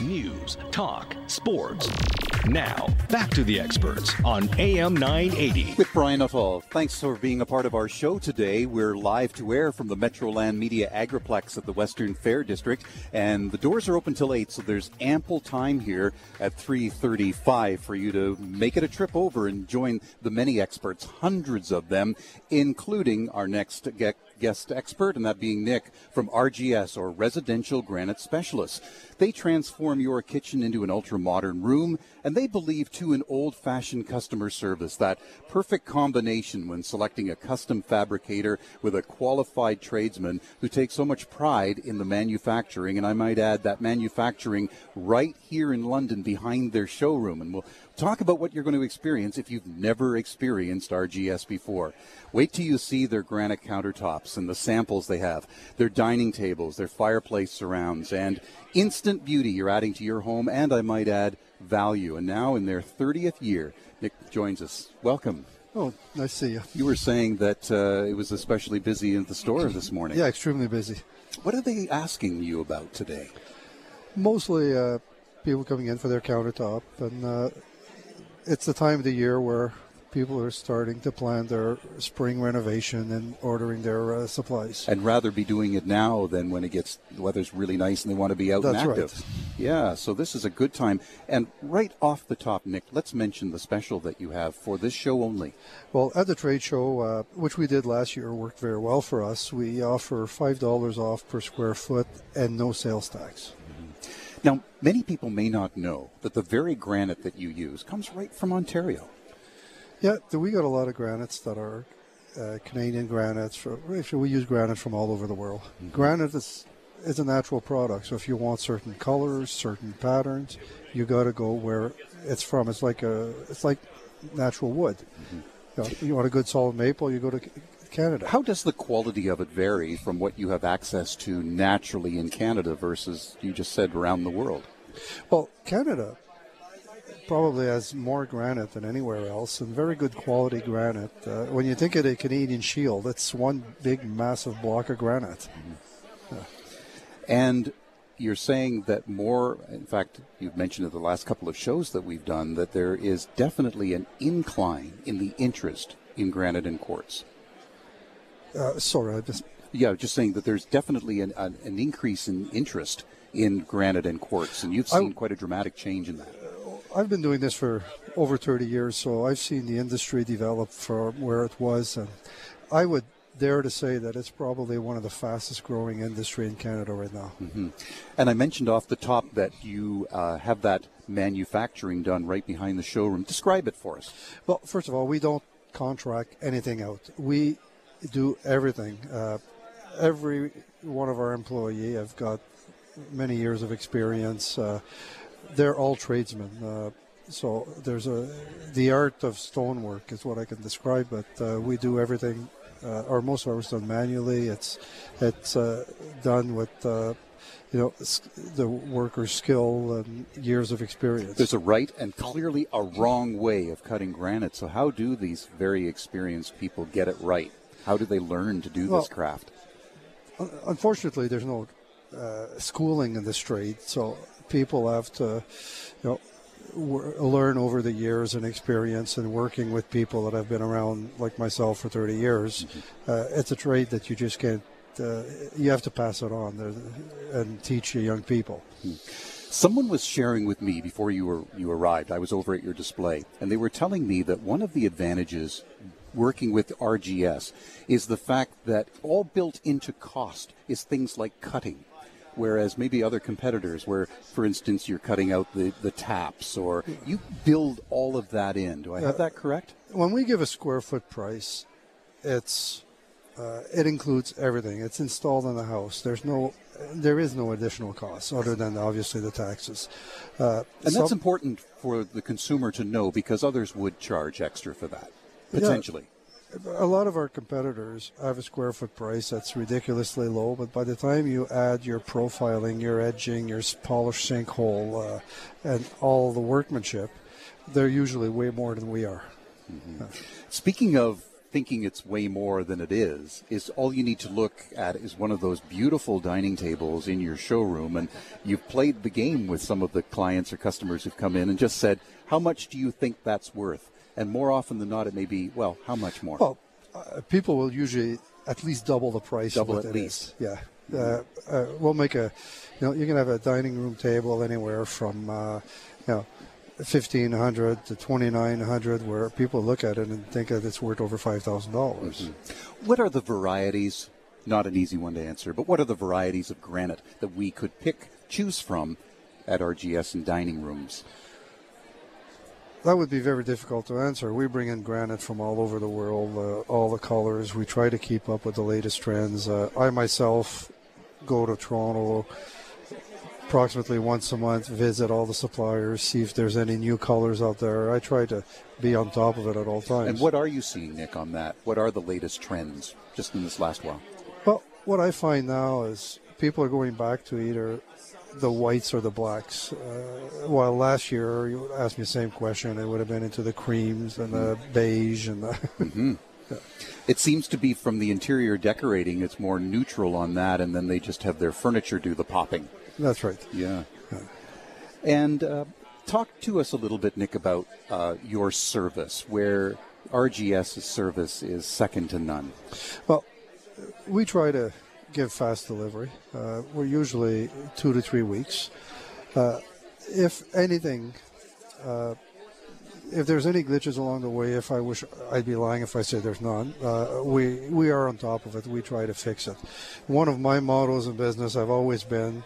news, talk, sports. Now, back to the experts on AM 980. With Brian Nuttall. Thanks for being a part of our show today. We're live to air from the Metroland Media Agriplex at the Western Fair District, and the doors are open till 8, so there's ample time here at 3.35 for you to make it a trip over and join the many experts, hundreds of them, including our next guest expert, and that being Nick from RGS or Residential Granite Specialists. They transform your kitchen into an ultra modern room, and they believe to an old fashioned customer service, that perfect combination when selecting a custom fabricator with a qualified tradesman who takes so much pride in the manufacturing, and I might add that manufacturing right here in London behind their showroom. And we'll talk about what you're going to experience if you've never experienced RGS before. Wait till you see their granite countertops and the samples they have, their dining tables, their fireplace surrounds, and instant beauty you're adding to your home, and I might add, value. And now in their 30th year, Nick joins us. Welcome. Oh, nice to see you. You were saying that uh, it was especially busy in the store this morning. Yeah, extremely busy. What are they asking you about today? Mostly uh, people coming in for their countertop, and uh, it's the time of the year where people are starting to plan their spring renovation and ordering their uh, supplies. And rather be doing it now than when it gets the weather's really nice and they want to be out That's and active. right. Yeah, so this is a good time. And right off the top, Nick, let's mention the special that you have for this show only. Well, at the trade show, uh, which we did last year, worked very well for us. We offer five dollars off per square foot and no sales tax. Now, many people may not know that the very granite that you use comes right from Ontario. Yeah, we got a lot of granites that are uh, Canadian granites. For, actually, we use granite from all over the world. Granite is is a natural product, so if you want certain colors, certain patterns, you got to go where it's from. It's like a it's like natural wood. You, know, you want a good solid maple, you go to Canada. How does the quality of it vary from what you have access to naturally in Canada versus you just said around the world? Well, Canada probably has more granite than anywhere else, and very good quality granite. Uh, when you think of the Canadian Shield, it's one big, massive block of granite. And you're saying that more, in fact, you've mentioned in the last couple of shows that we've done that there is definitely an incline in the interest in granite and quartz. Uh, sorry, I just Yeah, just saying that there's definitely an, an, an increase in interest in granite and quartz, and you've I- seen quite a dramatic change in that. I've been doing this for over 30 years, so I've seen the industry develop from where it was, and I would dare to say that it's probably one of the fastest growing industry in Canada right now. And I mentioned off the top that you uh, have that manufacturing done right behind the showroom. Describe it for us. Well, first of all, we don't contract anything out. We do everything. Uh, every one of our employee I've got many years of experience. Uh, they're all tradesmen. Uh, so there's a the art of stonework is what I can describe. But uh, we do everything, uh, or most of ours done manually. It's it's done with. You know, the worker's skill and years of experience. There's a right and clearly a wrong way of cutting granite. So, how do these very experienced people get it right? How do they learn to do Well, this craft? Unfortunately, there's no uh, schooling in this trade, so people have to, you know, w- learn over the years and experience and working with people that have been around, like myself, for 30 years. Uh, it's a trade that you just can't. Uh, you have to pass it on there and teach your young people. Someone was sharing with me before you were you arrived. I was over at your display, and they were telling me that one of the advantages working with RGS is the fact that all built into cost is things like cutting. Whereas maybe other competitors, where, for instance, you're cutting out the, the taps, or you build all of that in. Do I have that correct? when we give a square foot price, it's uh, it includes everything. It's installed in the house. There's no, there is no additional cost other than obviously the taxes. Uh, And some- that's important for the consumer to know because others would charge extra for that, potentially. a lot of our competitors have a square foot price that's ridiculously low, but by the time you add your profiling, your edging, your polished sinkhole, uh, and all the workmanship, they're usually way more than we are. Speaking of thinking it's way more than it is, is all you need to look at is one of those beautiful dining tables in your showroom. And you've played the game with some of the clients or customers who've come in and just said, how much do you think that's worth? And more often than not, it may be, well, how much more? Well, uh, people will usually at least double the price. Double at least. Is. Yeah. Uh, uh, we'll make a, you know, you can have a dining room table anywhere from, uh, you know, 1500 to 2900 where people look at it and think that it's worth over $5,000. mm-hmm. What are the varieties? Not an easy one to answer, but what are the varieties of granite that we could pick, choose from at RGS and dining rooms? That would be very difficult to answer. We bring in granite from all over the world, uh, all the colors. We try to keep up with the latest trends. Uh, I myself go to Toronto approximately once a month, visit all the suppliers, see if there's any new colors out there. I try to be on top of it at all times. And what are you seeing, Nick, on that? What are the latest trends just in this last while? Well, what I find now is people are going back to either the whites or the blacks. Uh, while last year you asked me the same question, it would have been into the creams and the beige and the. mm-hmm. yeah. It seems to be from the interior decorating, it's more neutral on that, and then they just have their furniture do the popping. That's right. Yeah. yeah. And uh, talk to us a little bit, Nick, about uh, your service, where RGS's service is second to none. Well, we try to give fast delivery. Uh, we're usually two to three weeks. Uh, if anything, uh, if there's any glitches along the way, if I wish I'd be lying if I said there's none, uh, we we are on top of it. We try to fix it. One of my mottos in business, I've always been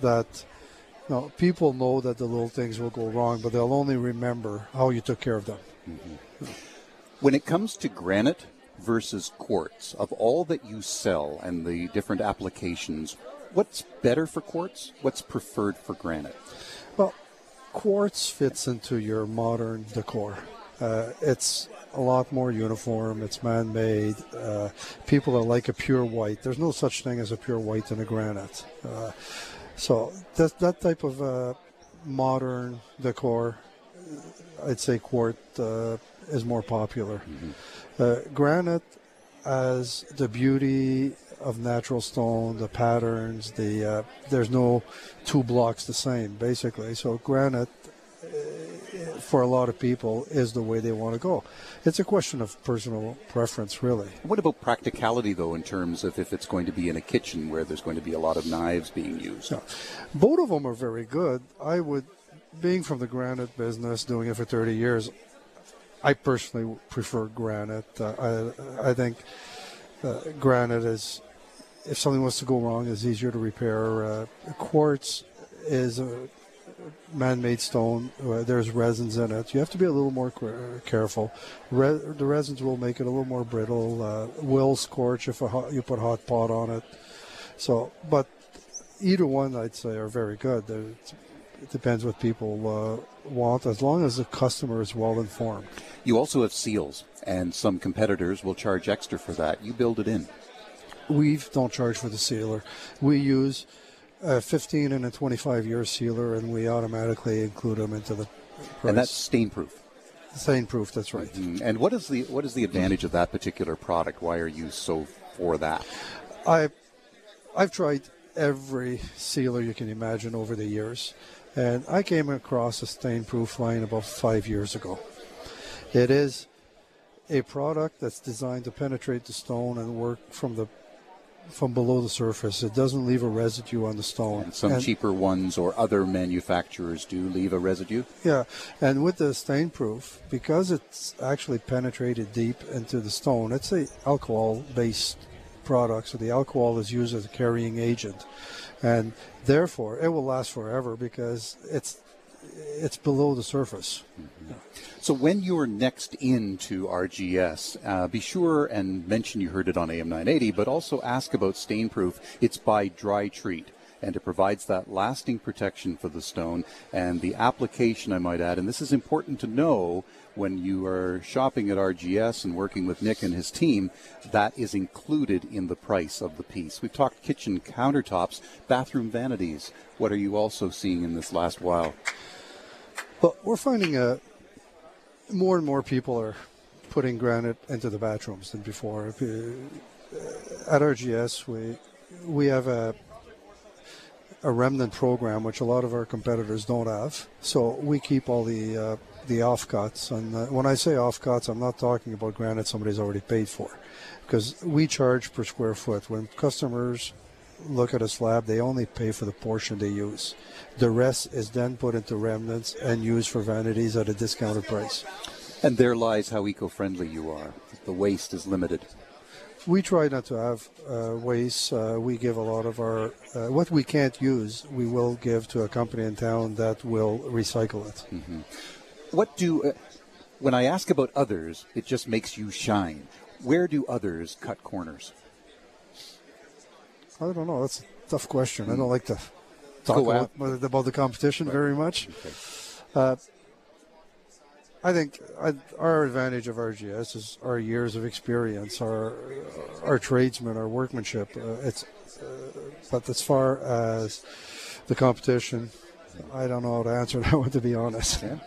that you know, people know that the little things will go wrong, but they'll only remember how you took care of them. Mm-hmm. When it comes to granite versus quartz, of all that you sell and the different applications, what's better for quartz? What's preferred for granite? Well, quartz fits into your modern decor. Uh, it's a lot more uniform. It's man-made. Uh, people that like a pure white. There's no such thing as a pure white in a granite. Uh, so that that type of uh, modern decor, I'd say quartz uh, is more popular. Mm-hmm. Uh, granite as the beauty of natural stone, the patterns, the uh, there's no two blocks the same basically. So granite for a lot of people is the way they want to go. It's a question of personal preference, really. What about practicality, though, in terms of if it's going to be in a kitchen where there's going to be a lot of knives being used? Yeah. Both of them are very good. I would, being from the granite business, doing it for 30 years, I personally prefer granite. Uh, I, I think uh, granite is, if something was to go wrong, is easier to repair. Uh, quartz is a man-made stone. Uh, there's resins in it. You have to be a little more careful. Re- the resins will make it a little more brittle. Uh, will scorch if hot, you put hot pot on it. So, but either one, I'd say, are very good. It depends what people uh, want, as long as the customer is well informed. You also have seals, and some competitors will charge extra for that. You build it in. We don't charge for the sealer. We use a 15 and a 25 year sealer, and we automatically include them into the price. And that's stain proof. Stain proof, that's right. Mm-hmm. And what is the what is the advantage of that particular product? Why are you so for that? I I've tried every sealer you can imagine over the years, and I came across a stain proof line about five years ago. It is a product that's designed to penetrate the stone and work from the from below the surface. It doesn't leave a residue on the stone. And some and, cheaper ones or other manufacturers do leave a residue. Yeah, and with the stain proof, because it's actually penetrated deep into the stone, it's a alcohol-based product, so the alcohol is used as a carrying agent, and therefore it will last forever because it's it's below the surface. Mm-hmm. So when you're next into RGS, uh, be sure and mention you heard it on AM 980, but also ask about stain proof. It's by Dry Treat and it provides that lasting protection for the stone and the application, I might add. And this is important to know when you are shopping at RGS and working with Nick and his team, that is included in the price of the piece. We've talked kitchen countertops, bathroom vanities. What are you also seeing in this last while? Well, we're finding uh, more and more people are putting granite into the bathrooms than before. Uh, At RGS, we we have a a remnant program, which a lot of our competitors don't have. So we keep all the uh, the offcuts, and uh, when I say offcuts, I'm not talking about granite somebody's already paid for, because we charge per square foot. When customers look at a slab, they only pay for the portion they use. The rest is then put into remnants and used for vanities at a discounted price. And there lies how eco-friendly you are. The waste is limited. We try not to have uh, waste. Uh, we give a lot of our uh, what we can't use. We will give to a company in town that will recycle it. Mm-hmm. What do uh, when I ask about others, it just makes you shine. Where do others cut corners? I don't know. That's a tough question. I don't like to talk about, about, the competition right. very much. Okay. Uh, I think I, our advantage of RGS is our years of experience, our our tradesmen, our workmanship. Uh, it's, uh, but as far as the competition, I don't know how to answer that one. To be honest. Yeah.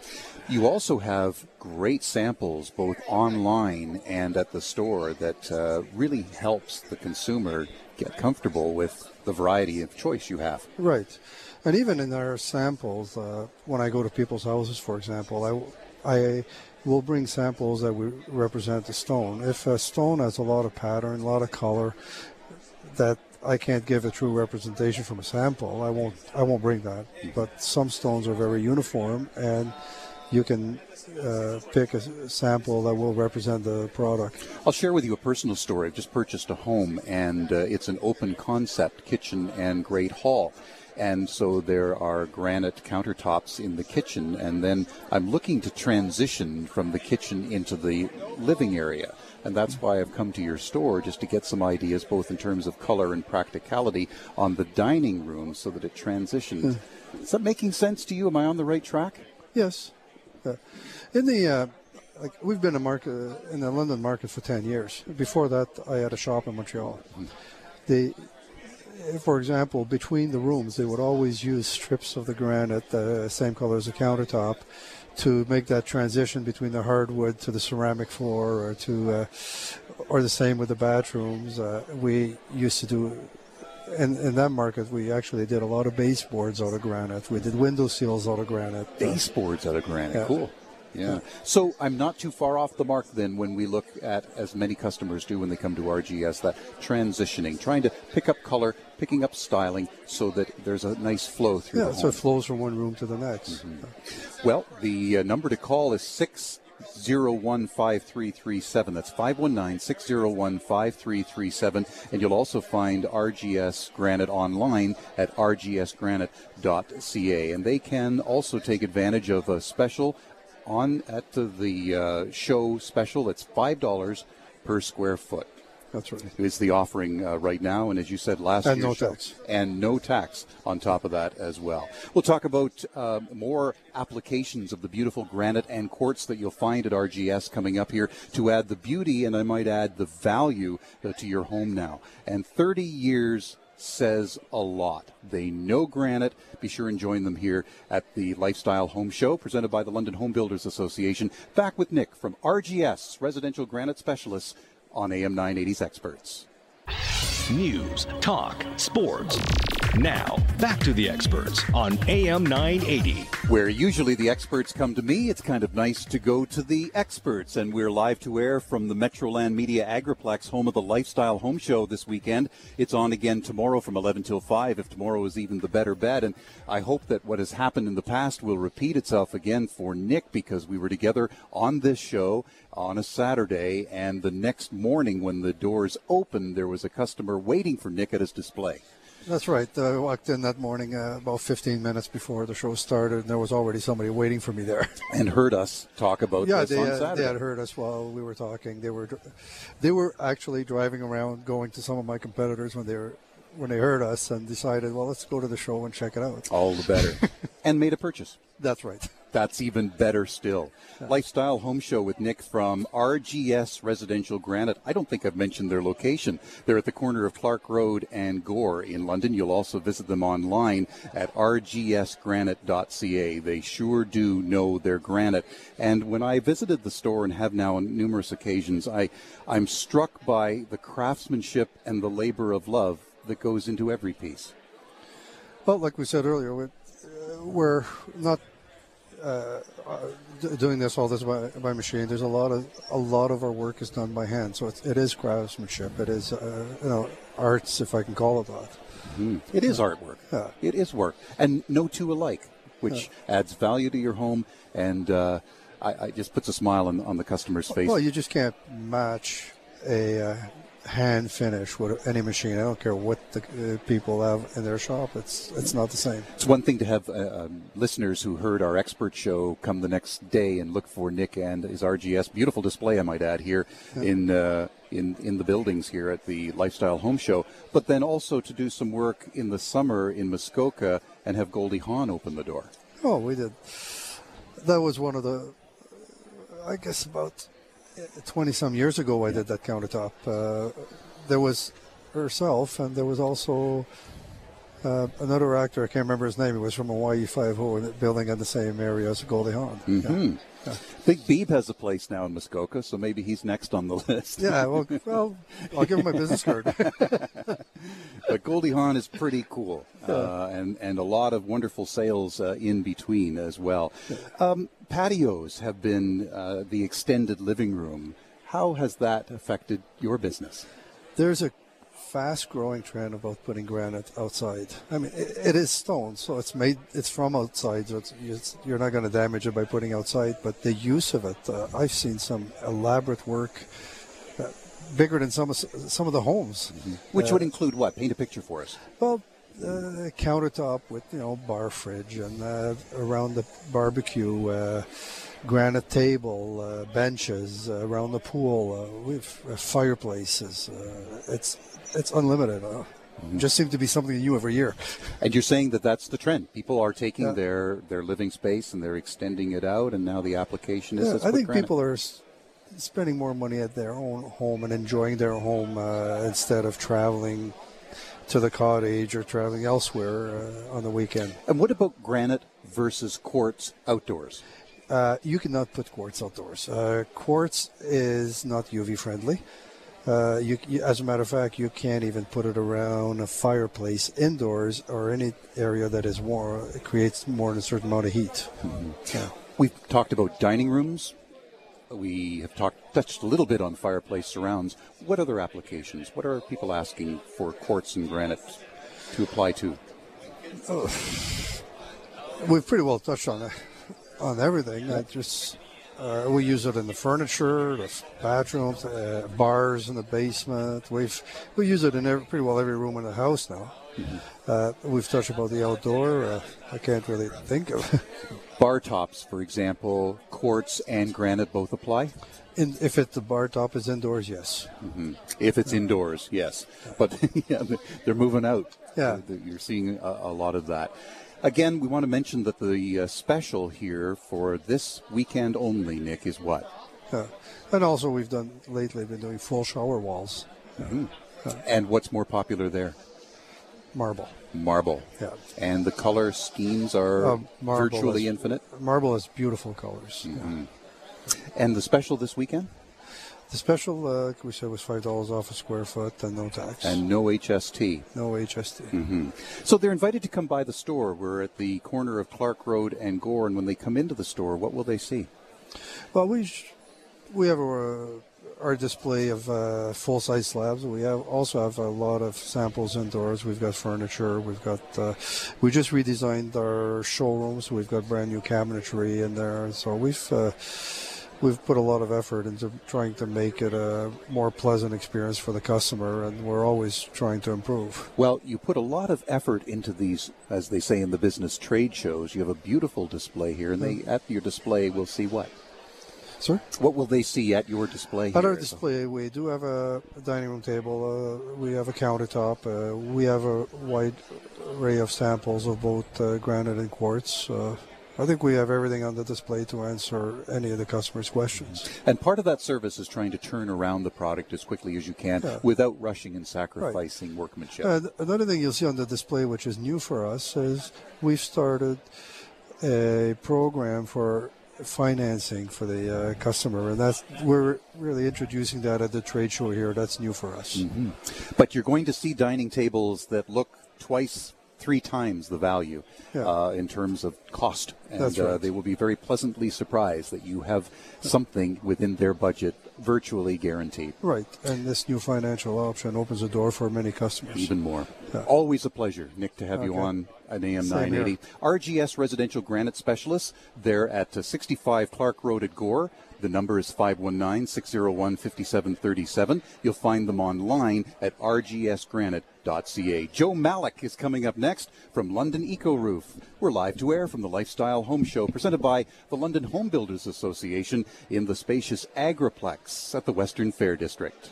You also have great samples both online and at the store that uh, really helps the consumer get comfortable with the variety of choice you have. Right. And even in our samples, uh, when I go to people's houses, for example, I, I will bring samples that would represent the stone. If a stone has a lot of pattern, a lot of color, that I can't give a true representation from a sample, I won't. I won't bring that. But some stones are very uniform, and you can uh, pick a sample that will represent the product. I'll share with you a personal story. I've just purchased a home, and uh, it's an open concept kitchen and great hall. And so there are granite countertops in the kitchen, and then I'm looking to transition from the kitchen into the living area. And that's why I've come to your store just to get some ideas, both in terms of color and practicality, on the dining room so that it transitions. Mm. Is that making sense to you? Am I on the right track? Yes. Uh, in the uh, like we've been a market in the London market for ten years. Before that, I had a shop in Montreal. The for example, between the rooms, they would always use strips of the granite, the same color as the countertop, to make that transition between the hardwood to the ceramic floor, or to, uh, or the same with the bathrooms. Uh, we used to do. In, in that market, we actually did a lot of baseboards out of granite. We did window seals out of granite. Baseboards out of granite. Yeah. Cool. Yeah. So I'm not too far off the mark then when we look at, as many customers do when they come to RGS, that transitioning, trying to pick up color, picking up styling so that there's a nice flow through yeah, so it flows from one room to the next. Mm-hmm. Well, the uh, number to call is 6 6015337. That's 519 601 5337. And you'll also find RGS Granite online at rgsgranite.ca. And they can also take advantage of a special on at the uh, show special. It's five dollars per square foot. That's right. Is the offering uh, right now, and as you said last and year, no tax, and no tax on top of that as well. We'll talk about uh, more applications of the beautiful granite and quartz that you'll find at RGS coming up here to add the beauty and I might add the value uh, to your home now. And 30 years says a lot. They know granite. Be sure and join them here at the Lifestyle Home Show presented by the London Home Builders Association. Back with Nick from RGS, residential granite specialists on AM 980's Experts. News, talk, sports. Now, back to the experts on AM 980. Where usually the experts come to me, it's kind of nice to go to the experts. And we're live to air from the Metroland Media Agriplex, home of the Lifestyle Home Show this weekend. It's on again tomorrow from 11 till 5, if tomorrow is even the better bet. And I hope that what has happened in the past will repeat itself again for Nick because we were together on this show on a Saturday. And the next morning, when the doors opened, there was a customer waiting for Nick at his display. That's right. Uh, I walked in that morning uh, about 15 minutes before the show started, and there was already somebody waiting for me there. And heard us talk about yeah, this they, on uh, Saturday. they had heard us while we were talking. They were, they were actually driving around, going to some of my competitors when they were, when they heard us, and decided, well, let's go to the show and check it out. All the better, and made a purchase. That's right. That's even better still. Lifestyle Home Show with Nick from RGS Residential Granite. I don't think I've mentioned their location. They're at the corner of Clark Road and Gore in London. You'll also visit them online at rgsgranite.ca. They sure do know their granite. And when I visited the store and have now on numerous occasions, I, I'm struck by the craftsmanship and the labor of love that goes into every piece. Well, like we said earlier, we, uh, we're not uh, uh, doing this all this by, by, machine. There's a lot of a lot of our work is done by hand, so it is craftsmanship. It is uh, you know arts, if I can call it that. Mm-hmm. It is artwork. Yeah. It is work, and no two alike, which yeah. adds value to your home and. Uh, I, I, just puts a smile on, on the customer's face. Well, you just can't match a uh, hand finish with any machine. I don't care what the uh, people have in their shop. It's it's not the same. It's one thing to have uh, um, listeners who heard our expert show come the next day and look for Nick and his RGS. Beautiful display, I might add, here yeah. in. Uh, in, in the buildings here at the Lifestyle Home Show, but then also to do some work in the summer in Muskoka and have Goldie Hawn open the door. Oh, we did. That was one of the, I guess, about 20 some years ago I did that countertop. Uh, there was herself, and there was also uh, another actor. I can't remember his name. He was from Hawaii Five O, building in the same area as Goldie Hawn. Mm-hmm. Yeah. Yeah. Big Beeb has a place now in Muskoka, so maybe he's next on the list. yeah, well, well I'll give him my business card. but Goldie Hawn is pretty cool, uh, and and a lot of wonderful sales uh, in between as well. Um, patios have been uh, the extended living room. How has that affected your business? There's a fast growing trend about putting granite outside. I mean, it, it is stone, so it's made, it's from outside, so it's, it's, you're not going to damage it by putting outside, but the use of it, uh, I've seen some elaborate work. Bigger than some of, some of the homes, mm-hmm. which would uh, include what? Paint a picture for us. Well, uh, countertop with you know bar fridge and uh, around the barbecue, uh, granite table, uh, benches uh, around the pool. Uh, we have fireplaces. it's it's unlimited. Mm-hmm. Just seems to be something new every year. And you're saying that that's the trend. People are taking yeah. their their living space and they're extending it out, and now the application is. Yeah, I think granite. people are spending more money at their own home and enjoying their home instead of traveling to the cottage or traveling elsewhere uh, on the weekend. And what about granite versus quartz outdoors? Uh, you cannot put quartz outdoors. Uh, quartz is not UV friendly. Uh, you, you, as a matter of fact, you can't even put it around a fireplace indoors or any area that is warm. It creates more than a certain amount of heat. Mm-hmm. Yeah. We've talked about dining rooms, we have talked touched a little bit on fireplace surrounds. What other applications? What are people asking for quartz and granite to apply to? Oh, we've pretty well touched on on everything. I just uh, we use it in the furniture, the bathrooms, uh, bars in the basement. We've we use it in every, pretty well every room in the house now. Uh, we've touched about the outdoor. Uh, I can't really think of. bar tops, for example, quartz and granite both apply. In, if it, the bar top is indoors, yes. Mm-hmm. If it's indoors, yes. But yeah, they're moving out. Yeah, you're seeing a, a lot of that. Again, we want to mention that the uh, special here for this weekend only, Nick, is what? Yeah. And also, we've done lately been doing full shower walls. Mm-hmm. and what's more popular there? Marble. Marble. Yeah. And the color schemes are uh, virtually is, infinite? Marble has beautiful colors. Mm-hmm. Yeah. And the special this weekend? The special, uh, we said, was five dollars off a square foot and no tax. And no HST. No HST. Mm-hmm. So they're invited to come by the store. We're at the corner of Clark Road and Gore, and when they come into the store, what will they see? Well, we we have a, our display of uh, full size slabs. We have also have a lot of samples indoors. We've got furniture. We've got uh, we just redesigned our showrooms. We've got brand new cabinetry in there. So we've uh, we've put a lot of effort into trying to make it a more pleasant experience for the customer, and we're always trying to improve. Well, you put a lot of effort into these, as they say in the business trade shows. You have a beautiful display here, and they at your display we'll see what. Sir? What will they see at your display? At our display, we do have a dining room table. Uh, we have a countertop. Uh, we have a wide array of samples of both uh, granite and quartz. Uh, I think we have everything on the display to answer any of the customers' questions. And part of that service is trying to turn around the product as quickly as you can Yeah. without rushing and sacrificing workmanship. And another thing you'll see on the display, which is new for us, is we've started a program for financing for the uh, customer, and that's we're really introducing that at the trade show here. That's new for us. Mm-hmm. But you're going to see dining tables that look twice, three times the value Yeah. uh, in terms of cost. And That's uh, they will be very pleasantly surprised that you have something within their budget virtually guaranteed. Right, and this new financial option opens the door for many customers. Even more. Always a pleasure, Nick, to have you on at AM Same 980. RGS Residential Granite Specialists. They're at uh, 65 Clark Road at Gore. The number is 519 601 5737. You'll find them online at rgsgranite.ca. Joe Malik is coming up next from London Eco Roof. We're live to air from the Lifestyle Home Show presented by the London Home Builders Association in the spacious Agriplex at the Western Fair District.